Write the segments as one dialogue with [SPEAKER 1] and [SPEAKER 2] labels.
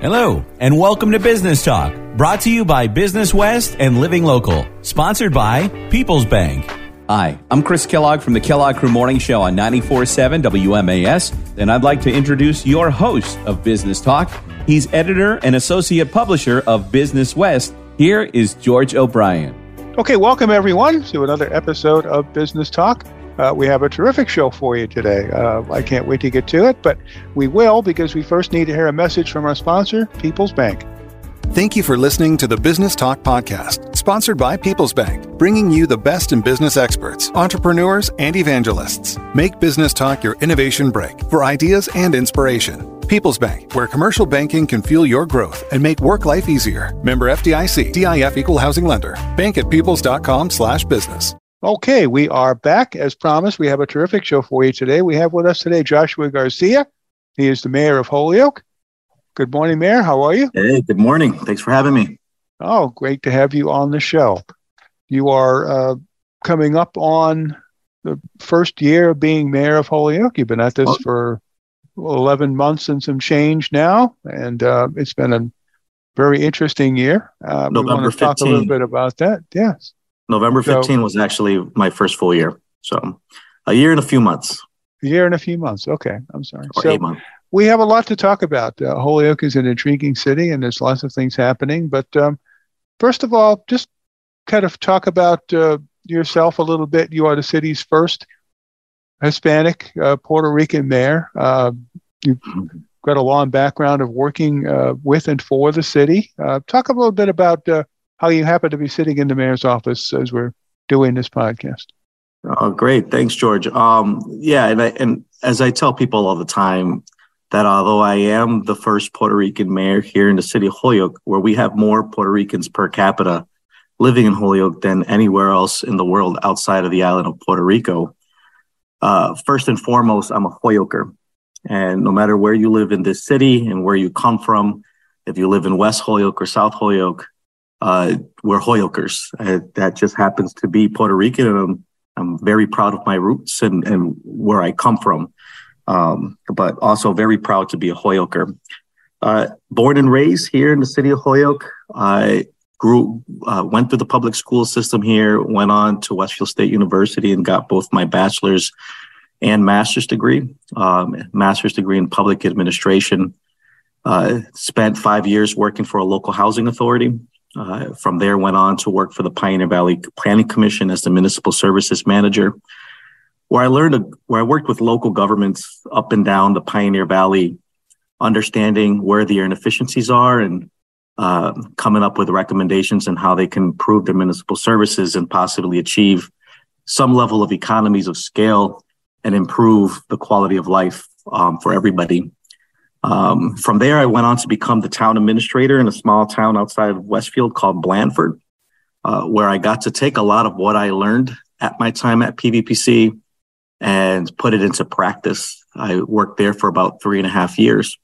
[SPEAKER 1] Hello, and welcome to Business Talk, brought to you by Business West and Living Local, sponsored by People's Bank.
[SPEAKER 2] Hi, I'm Chris Kellogg from the Kellogg Crew Morning Show on 94.7 WMAS, and I'd like to introduce your host of Business Talk. He's editor and associate publisher of Business West. Here is George O'Brien.
[SPEAKER 3] Okay, welcome everyone to another episode of Business Talk. Uh, we have a terrific show for you today. Uh, I can't wait to get to it, but we will because we first need to hear a message from our sponsor, People's Bank.
[SPEAKER 4] Thank you for listening to the Business Talk Podcast, sponsored by People's Bank, bringing you the best in business experts, entrepreneurs, and evangelists. Make Business Talk your innovation break for ideas and inspiration. People's Bank, where commercial banking can fuel your growth and make work life easier. Member FDIC, DIF Equal Housing Lender. Bank at peoples.com slash business.
[SPEAKER 3] Okay, we are back. As promised, we have a terrific show for you today. We have with us today Joshua Garcia. He is the mayor of Holyoke. Good morning, Mayor. How are you?
[SPEAKER 5] Hey, good morning. Thanks for having me.
[SPEAKER 3] Oh, great to have you on the show. You are uh, coming up on the first year of being mayor of Holyoke. You've been at this oh. for 11 months and some change now, and uh, it's been a very interesting year. Uh,
[SPEAKER 5] November we want to 15.
[SPEAKER 3] talk a little bit about that. Yes.
[SPEAKER 5] November 15 so, was actually my first full year. So a year and a few months.
[SPEAKER 3] A year and a few months. Okay. I'm sorry.
[SPEAKER 5] Or
[SPEAKER 3] so
[SPEAKER 5] eight months.
[SPEAKER 3] we have a lot to talk about. Uh, Holyoke is an intriguing city and there's lots of things happening. But um, first of all, just kind of talk about uh, yourself a little bit. You are the city's first Hispanic uh, Puerto Rican mayor. Uh, you've got a long background of working uh, with and for the city. Uh, talk a little bit about how you happen to be sitting in the mayor's office as we're doing this podcast.
[SPEAKER 5] Oh, great. Thanks, George. Um, yeah, and, I, and as I tell people all the time, that although I am the first Puerto Rican mayor here in the city of Holyoke, where we have more Puerto Ricans per capita living in Holyoke than anywhere else in the world outside of the island of Puerto Rico, uh, first and foremost, I'm a Holyoker. And no matter where you live in this city and where you come from, if you live in West Holyoke or South Holyoke, uh, we're Holyokers. Uh, that just happens to be Puerto Rican, and I'm, I'm very proud of my roots and, and where I come from. Um, but also very proud to be a Holyoker. Uh, born and raised here in the city of Holyoke, I grew, uh, went through the public school system here, went on to Westfield State University and got both my bachelor's and master's degree, um, master's degree in public administration. Uh, spent five years working for a local housing authority uh, from there, went on to work for the Pioneer Valley Planning Commission as the municipal services manager, where I learned where I worked with local governments up and down the Pioneer Valley, understanding where the inefficiencies are and uh, coming up with recommendations and how they can improve their municipal services and possibly achieve some level of economies of scale and improve the quality of life um, for everybody. Um, from there, I went on to become the town administrator in a small town outside of Westfield called Blandford, uh, where I got to take a lot of what I learned at my time at PVPC and put it into practice. I worked there for about three and a half years.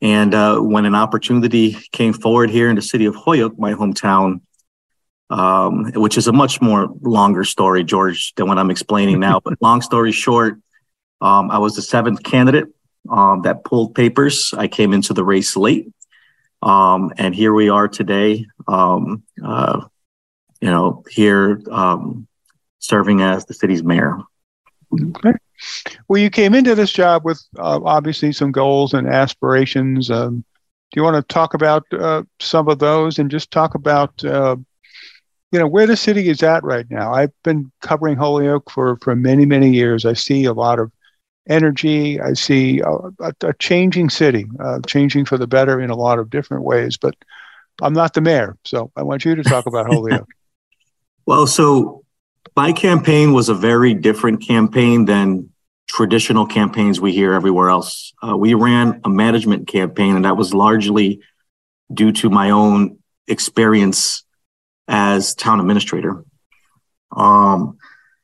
[SPEAKER 5] And uh, when an opportunity came forward here in the city of Holyoke, my hometown, um, which is a much more longer story, George, than what I'm explaining now. but long story short, um, I was the seventh candidate um, that pulled papers. I came into the race late. Um, and here we are today, um, uh, you know, here um, serving as the city's mayor.
[SPEAKER 3] Okay. Well, you came into this job with uh, obviously some goals and aspirations. Um, do you want to talk about uh, some of those and just talk about, uh, you know, where the city is at right now? I've been covering Holyoke for, for many, many years. I see a lot of energy. I see a, a, a changing city, uh, changing for the better in a lot of different ways. But I'm not the mayor, so I want you to talk about Holyoke.
[SPEAKER 5] well, so my campaign was a very different campaign than traditional campaigns we hear everywhere else. Uh, we ran a management campaign, and that was largely due to my own experience as town administrator. Um,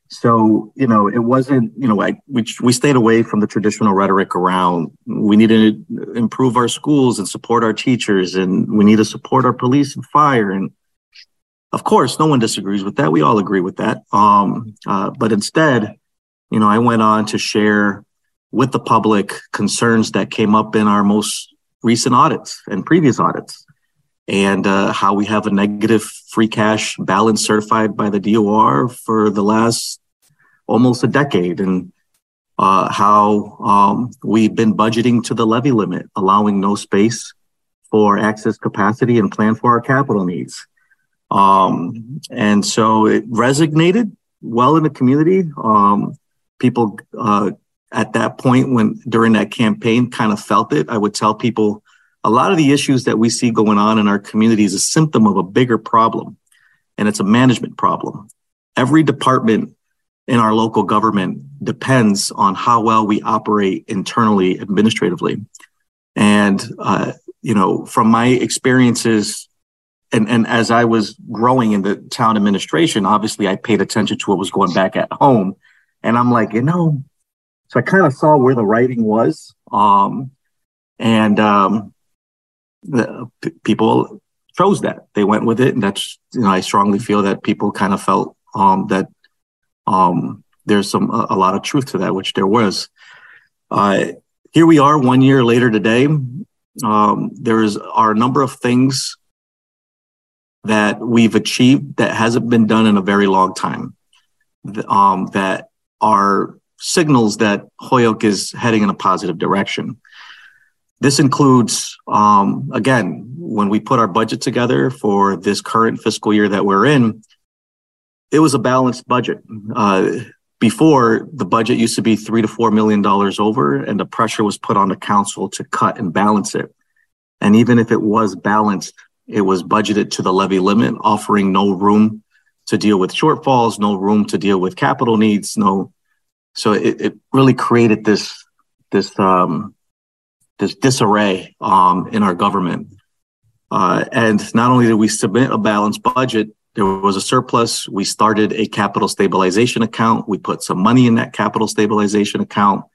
[SPEAKER 5] so, you know, it wasn't, you know, like we, we stayed away from the traditional rhetoric around we need to improve our schools and support our teachers and we need to support our police and fire. And of course, no one disagrees with that. We all agree with that. Um, uh, but instead, you know, I went on to share with the public concerns that came up in our most recent audits and previous audits and uh, how we have a negative free cash balance certified by the DOR for the last almost a decade, and uh, how um, we've been budgeting to the levy limit, allowing no space for access capacity and plan for our capital needs. Um, and so it resonated well in the community. Um, people uh, at that point, when during that campaign, kind of felt it. I would tell people a lot of the issues that we see going on in our community is a symptom of a bigger problem, and it's a management problem. Every department in our local government depends on how well we operate internally administratively. And, uh, you know, from my experiences, and, and as I was growing in the town administration, obviously I paid attention to what was going back at home. And I'm like, you know, so I kind of saw where the writing was. Um, and um, the p- people chose that. They went with it, and that's you know I strongly feel that people kind of felt um, that um, there's some a, a, lot of truth to that, which there was. Uh, here we are, one year later today. Um, there's are a number of things that we've achieved that hasn't been done in a very long time. Um, that are signals that Holyoke is heading in a positive direction. This includes, um, again, when we put our budget together for this current fiscal year that we're in, it was a balanced budget. Uh, before the budget used to be three to four million dollars over, and the pressure was put on the council to cut and balance it. And even if it was balanced, it was budgeted to the levy limit, offering no room to deal with shortfalls, no room to deal with capital needs, no. So it, it really created this this um, this disarray um, in our government. Uh, and not only did we submit a balanced budget, there was a surplus. We started a capital stabilization account. We put some money in that capital stabilization account.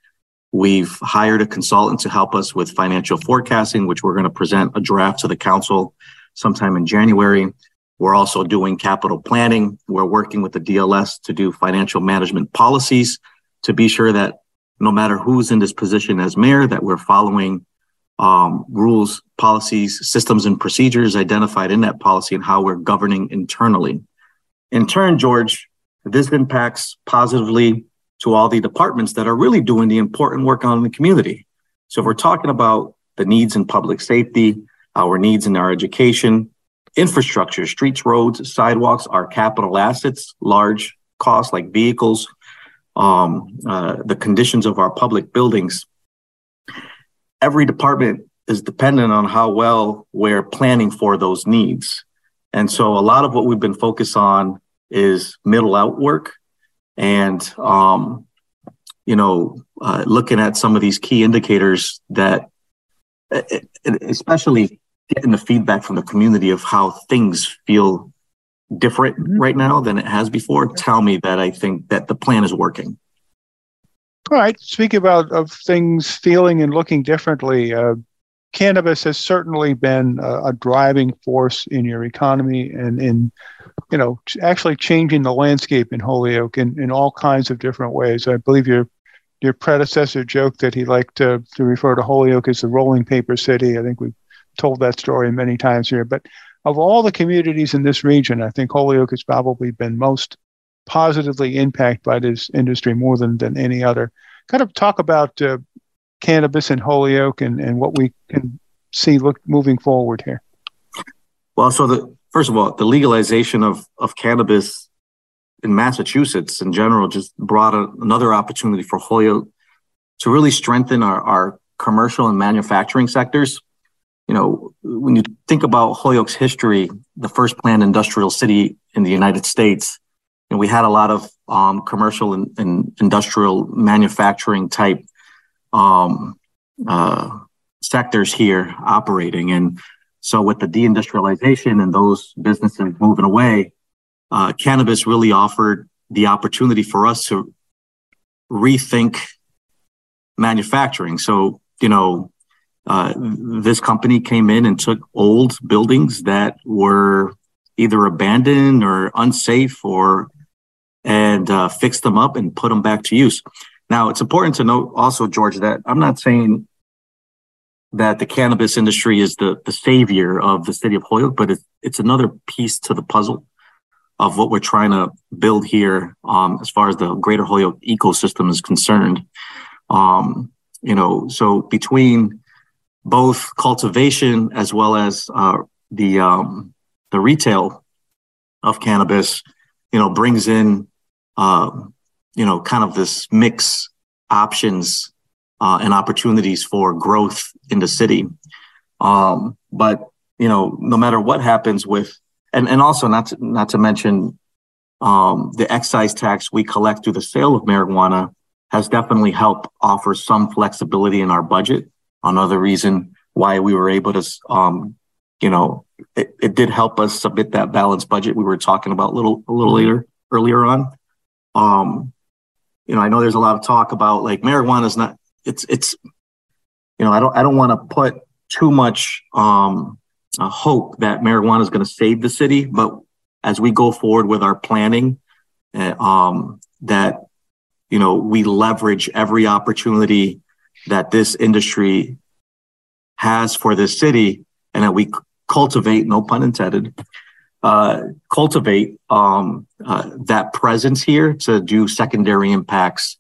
[SPEAKER 5] We've hired a consultant to help us with financial forecasting, which we're going to present a draft to the council sometime in January. We're also doing capital planning. We're working with the DLS to do financial management policies to be sure that no matter who's in this position as mayor, that we're following um, rules, policies, systems, and procedures identified in that policy and how we're governing internally. In turn, George, this impacts positively to all the departments that are really doing the important work on the community. So if we're talking about the needs in public safety, our needs in our education, infrastructure, streets, roads, sidewalks, our capital assets, large costs like vehicles, um, uh, the conditions of our public buildings, every department is dependent on how well we're planning for those needs. And so a lot of what we've been focused on is middle out work and, um, you know, uh, looking at some of these key indicators that, especially getting the feedback from the community of how things feel different mm-hmm. right now than it has before tell me that I think that the plan is working.
[SPEAKER 3] All right. Speaking about of things feeling and looking differently, uh, cannabis has certainly been a, a, driving force in your economy and in, you know, actually changing the landscape in Holyoke in, in all kinds of different ways. I believe your your predecessor joked that he liked to, to refer to Holyoke as the rolling paper city. I think we've told that story many times here, but of all the communities in this region, I think Holyoke has probably been most positively impacted by this industry more than, than any other. Kind of talk about uh, cannabis in Holyoke and, and what we can see look moving forward here.
[SPEAKER 5] Well, so the first of all, the legalization of, of cannabis in Massachusetts in general just brought a, another opportunity for Holyoke to really strengthen our, our commercial and manufacturing sectors you know, when you think about Holyoke's history, the first planned industrial city in the United States, and we had a lot of um, commercial and, and, industrial manufacturing type um, uh, sectors here operating. And so, with the deindustrialization and those businesses moving away, uh, cannabis really offered the opportunity for us to rethink manufacturing. So, you know, uh, this company came in and took old buildings that were either abandoned or unsafe or and uh, fixed them up and put them back to use. Now, it's important to note also, George, that I'm not saying that the cannabis industry is the, the savior of the city of Holyoke, but it's, it's another piece to the puzzle of what we're trying to build here um, as far as the greater Holyoke ecosystem is concerned. Um, you know, so between both cultivation as well as uh, the um, the retail of cannabis, you know, brings in uh, you know kind of this mix options uh, and opportunities for growth in the city. Um, but you know, no matter what happens with and and also not to, not to mention um, the excise tax we collect through the sale of marijuana has definitely helped offer some flexibility in our budget. Another reason why we were able to, um, you know, it, it did help us submit that balanced budget we were talking about a little a little later earlier on. Um, you know, I know there's a lot of talk about like marijuana is not. It's it's, you know, I don't I don't want to put too much um, uh, hope that marijuana is going to save the city. But as we go forward with our planning, uh, um, that you know we leverage every opportunity that this industry has for this city, and that we cultivate, no pun intended, uh, cultivate um, uh, that presence here to do secondary impacts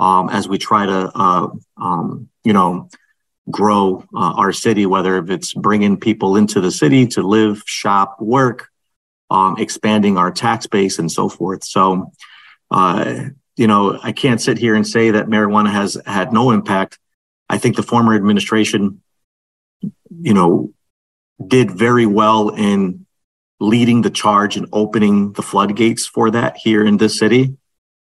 [SPEAKER 5] um, as we try to, uh, um, you know, grow uh, our city, whether if it's bringing people into the city to live, shop, work, um, expanding our tax base, and so forth. So, uh, you know, I can't sit here and say that marijuana has had no impact. I think the former administration, you know, did very well in leading the charge and opening the floodgates for that here in this city.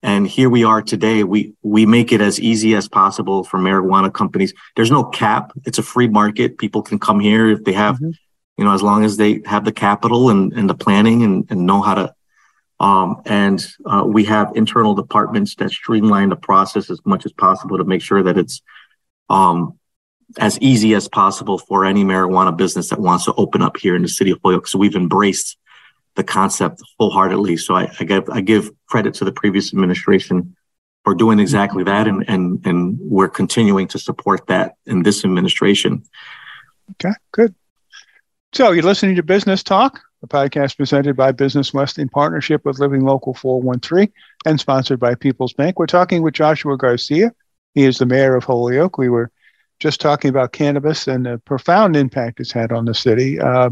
[SPEAKER 5] And here we are today. We we make it as easy as possible for marijuana companies. There's no cap. It's a free market. People can come here if they have, mm-hmm. you know, as long as they have the capital and, and the planning and, and know how to. Um, and uh, we have internal departments that streamline the process as much as possible to make sure that it's um, as easy as possible for any marijuana business that wants to open up here in the city of Holyoke. So we've embraced the concept wholeheartedly. So I, I give I give credit to the previous administration for doing exactly that, and and and we're continuing to support that in this administration.
[SPEAKER 3] Okay, good. So you're listening to Business Talk, a podcast presented by Business West in partnership with Living Local 413 and sponsored by People's Bank. We're talking with Joshua Garcia. He is the mayor of Holyoke. We were just talking about cannabis and the profound impact it's had on the city. Uh,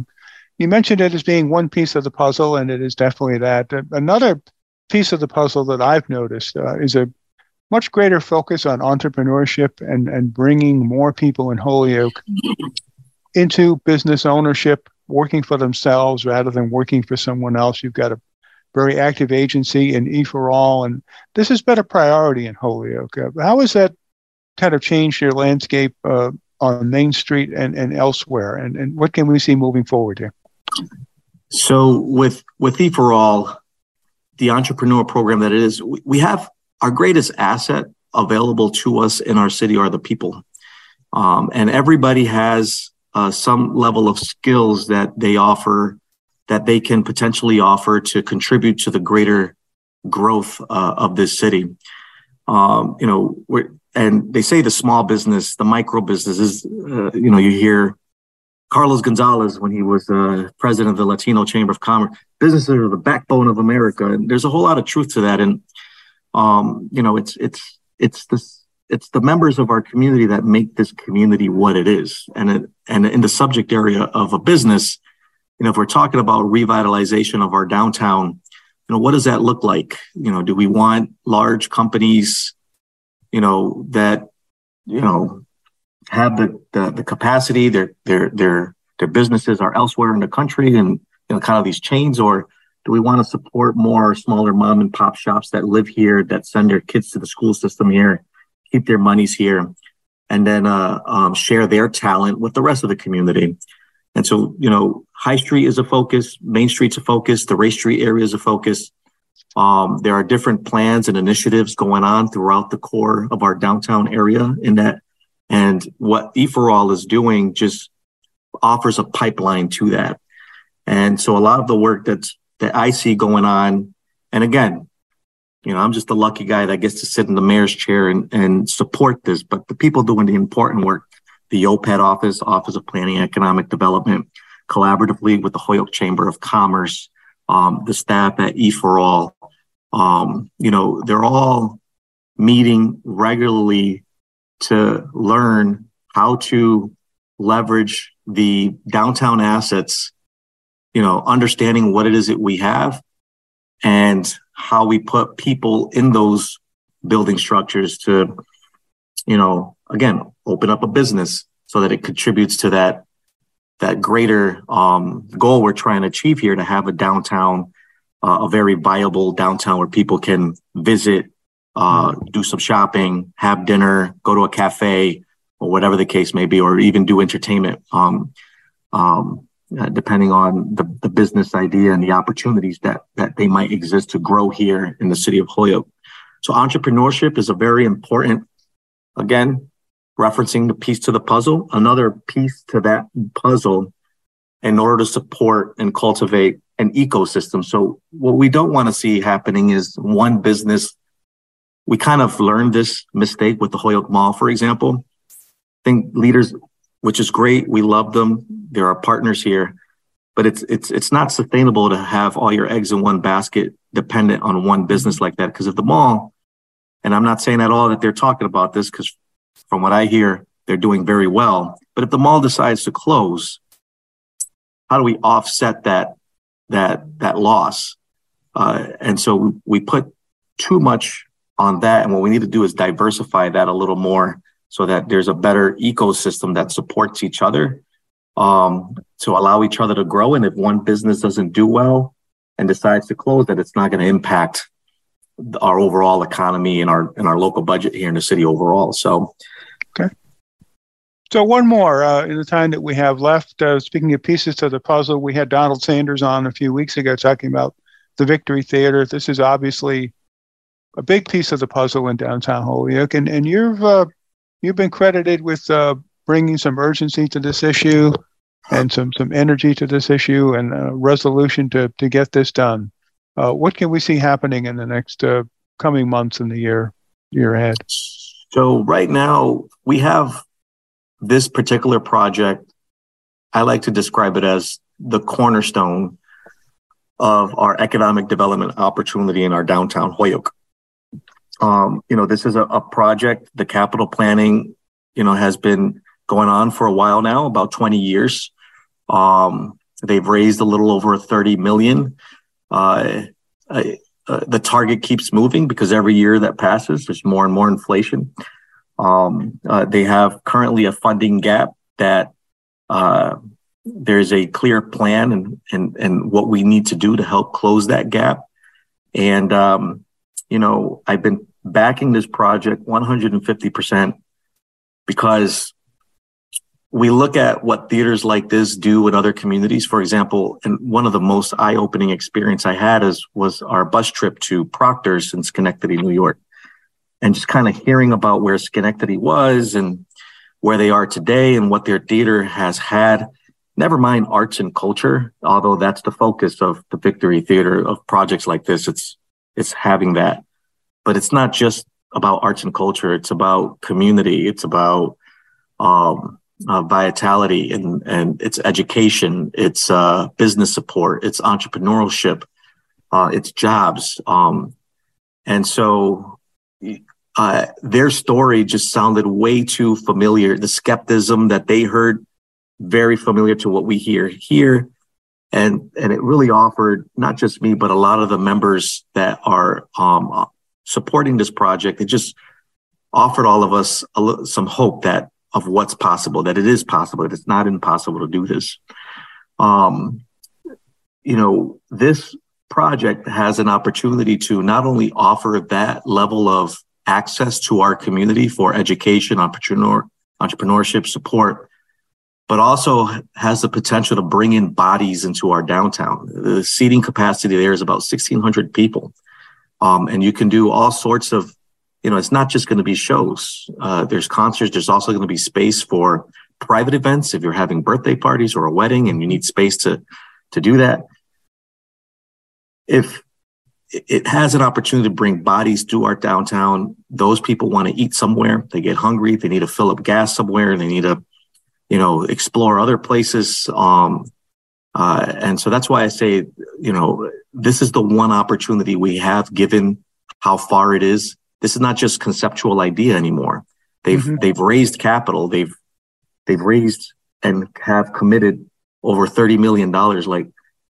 [SPEAKER 3] you mentioned it as being one piece of the puzzle, and it is definitely that. Another piece of the puzzle that I've noticed uh, is a much greater focus on entrepreneurship and, and bringing more people in Holyoke into business ownership, working for themselves rather than working for someone else. You've got a very active agency in E4All, and this has been a priority in Holyoke. Uh, how has that kind of changed your landscape uh, on Main Street and, and elsewhere? And, and what can we see moving forward here?
[SPEAKER 5] So with with E4All, the entrepreneur program that it is, we have our greatest asset available to us in our city are the people, um, and everybody has uh, some level of skills that they offer that they can potentially offer to contribute to the greater growth uh, of this city. Um, you know, and they say the small business, the micro businesses, uh, you know, you hear Carlos Gonzalez when he was uh, president of the Latino Chamber of Commerce. Businesses are the backbone of America, and there's a whole lot of truth to that. And um, you know, it's it's it's this it's the members of our community that make this community what it is. And it, and in the subject area of a business, you know, if we're talking about revitalization of our downtown, you know, what does that look like? You know, do we want large companies, you know, that you know have the, the, the capacity, their, their, their, their businesses are elsewhere in the country and, you know, kind of these chains, or do we want to support more smaller mom and pop shops that live here, that send their kids to the school system here, keep their monies here, and then uh, um, share their talent with the rest of the community? And so, you know, High Street is a focus, Main Street's a focus, the Race Street area is a focus. Um, there are different plans and initiatives going on throughout the core of our downtown area in that and what E4All is doing just offers a pipeline to that. And so a lot of the work that's that I see going on, and again, you know, I'm just a lucky guy that gets to sit in the mayor's chair and, and support this, but the people doing the important work, the OPED office, Office of Planning Economic Development, collaboratively with the Holyoke Chamber of Commerce, um, the staff at E4All. Um, you know, they're all meeting regularly to learn how to leverage the downtown assets, you know, understanding what it is that we have and how we put people in those building structures to, you know, again, open up a business so that it contributes to that that greater um, goal we're trying to achieve here to have a downtown, uh, a very viable downtown where people can visit, uh, do some shopping, have dinner, go to a cafe, or whatever the case may be, or even do entertainment. Um, um, uh, depending on the, the business idea and the opportunities that that they might exist to grow here in the city of Holyoke. So entrepreneurship is a very important, again, referencing the piece to the puzzle, another piece to that puzzle in order to support and cultivate an ecosystem. So what we don't want to see happening is one business. We kind of learned this mistake with the Holyoke Mall, for example. I think leaders which is great. We love them. They're our partners here, but it's it's it's not sustainable to have all your eggs in one basket dependent on one business like that. Because if the mall, and I'm not saying at all that they're talking about this, because from what I hear, they're doing very well. But if the mall decides to close, how do we offset that that that loss? Uh, and so we put too much on that, and what we need to do is diversify that a little more so that there's a better ecosystem that supports each other um, to allow each other to grow. And if one business doesn't do well and decides to close, that it's not going to impact our overall economy and our and our local budget here in the city overall. So,
[SPEAKER 3] okay. So one more uh, in the time that we have left. Uh, speaking of pieces to the puzzle, we had Donald Sanders on a few weeks ago talking about the Victory Theater. This is obviously a big piece of the puzzle in downtown Holyoke, and and you've uh, you've been credited with uh, bringing some urgency to this issue and some some energy to this issue and a resolution to to get this done. Uh, what can we see happening in the next uh, coming months in the year year ahead?
[SPEAKER 5] So right now we have this particular project. I like to describe it as the cornerstone of our economic development opportunity in our downtown Holyoke. Um, you know, this is a, a project, the capital planning, you know, has been going on for a while now, about 20 years. Um, they've raised a little over 30 million. Uh, uh, uh, the target keeps moving because every year that passes, there's more and more inflation. Um, uh, they have currently a funding gap that uh, there's a clear plan and, and, and what we need to do to help close that gap. And, um, you know, I've been backing this project 150% because we look at what theaters like this do in other communities. For example, and one of the most eye-opening experience I had is was our bus trip to Proctor's in Schenectady, New York, and just kind of hearing about where Schenectady was and where they are today and what their theater has had. Never mind arts and culture, although that's the focus of the Victory Theater of projects like this. It's it's having that but it's not just about arts and culture. It's about community. It's about um, uh, vitality and and it's education. It's uh, business support. It's entrepreneurship. Uh, it's jobs. Um, and so uh, their story just sounded way too familiar. The skepticism that they heard very familiar to what we hear here. And, and it really offered not just me, but a lot of the members that are um, supporting this project, it just offered all of us a, some hope that of what's possible, that it is possible, that it's not impossible to do this. Um, you know, this project has an opportunity to not only offer that level of access to our community for education, entrepreneur, entrepreneurship support, but also has the potential to bring in bodies into our downtown. The seating capacity there is about 1,600 people. Um, and you can do all sorts of, you know, it's not just going to be shows. Uh, there's concerts. There's also going to be space for private events if you're having birthday parties or a wedding and you need space to to do that. If it has an opportunity to bring bodies to our downtown, those people want to eat somewhere. They get hungry. They need to fill up gas somewhere. They need to you know, explore other places. Um, uh, and so that's why I say, you know, this is the one opportunity we have given how far it is. This is not just conceptual idea anymore. They've mm-hmm. they've raised capital. They've they've raised and have committed over thirty million dollars. Like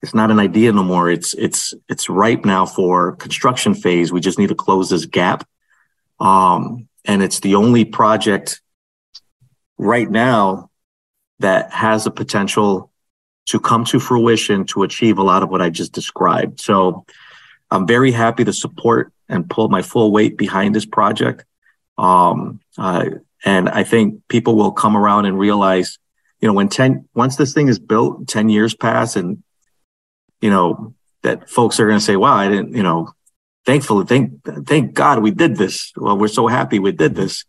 [SPEAKER 5] it's not an idea no more. It's it's it's ripe now for construction phase. We just need to close this gap. Um, and it's the only project right now that has the potential to come to fruition to achieve a lot of what I just described. So I'm very happy to support and pull my full weight behind this project. Um, uh, and I think people will come around and realize, you know, when 10, once this thing is built, 10 years pass and, you know, that folks are going to say, wow, I didn't, you know, thankfully, thank, thank God we did this. Well, we're so happy we did this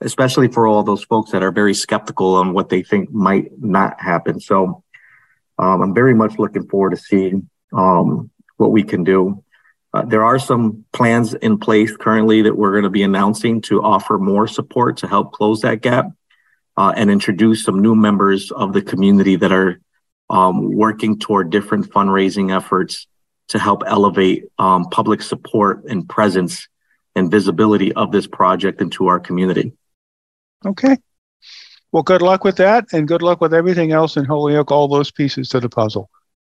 [SPEAKER 5] especially for all those folks that are very skeptical on what they think might not happen. So um, I'm very much looking forward to seeing um, what we can do. Uh, there are some plans in place currently that we're going to be announcing to offer more support to help close that gap uh, and introduce some new members of the community that are um, working toward different fundraising efforts to help elevate um, public support and presence and visibility of this project into our community.
[SPEAKER 3] Okay. Well, good luck with that, and good luck with everything else in Holyoke, all those pieces to the puzzle.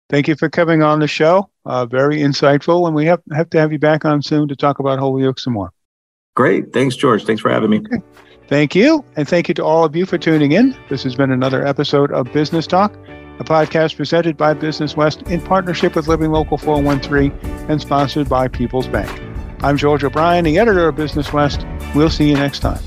[SPEAKER 3] Thank you for coming on the show. Uh, very insightful, and we have, have to have you back on soon to talk about Holyoke some more.
[SPEAKER 5] Great. Thanks, George. Thanks for having me. Okay.
[SPEAKER 3] Thank you. And thank you to all of you for tuning in. This has been another episode of Business Talk, a podcast presented by Business West in partnership with Living Local 413 and sponsored by People's Bank. I'm George O'Brien, the editor of Business West. We'll see you next time.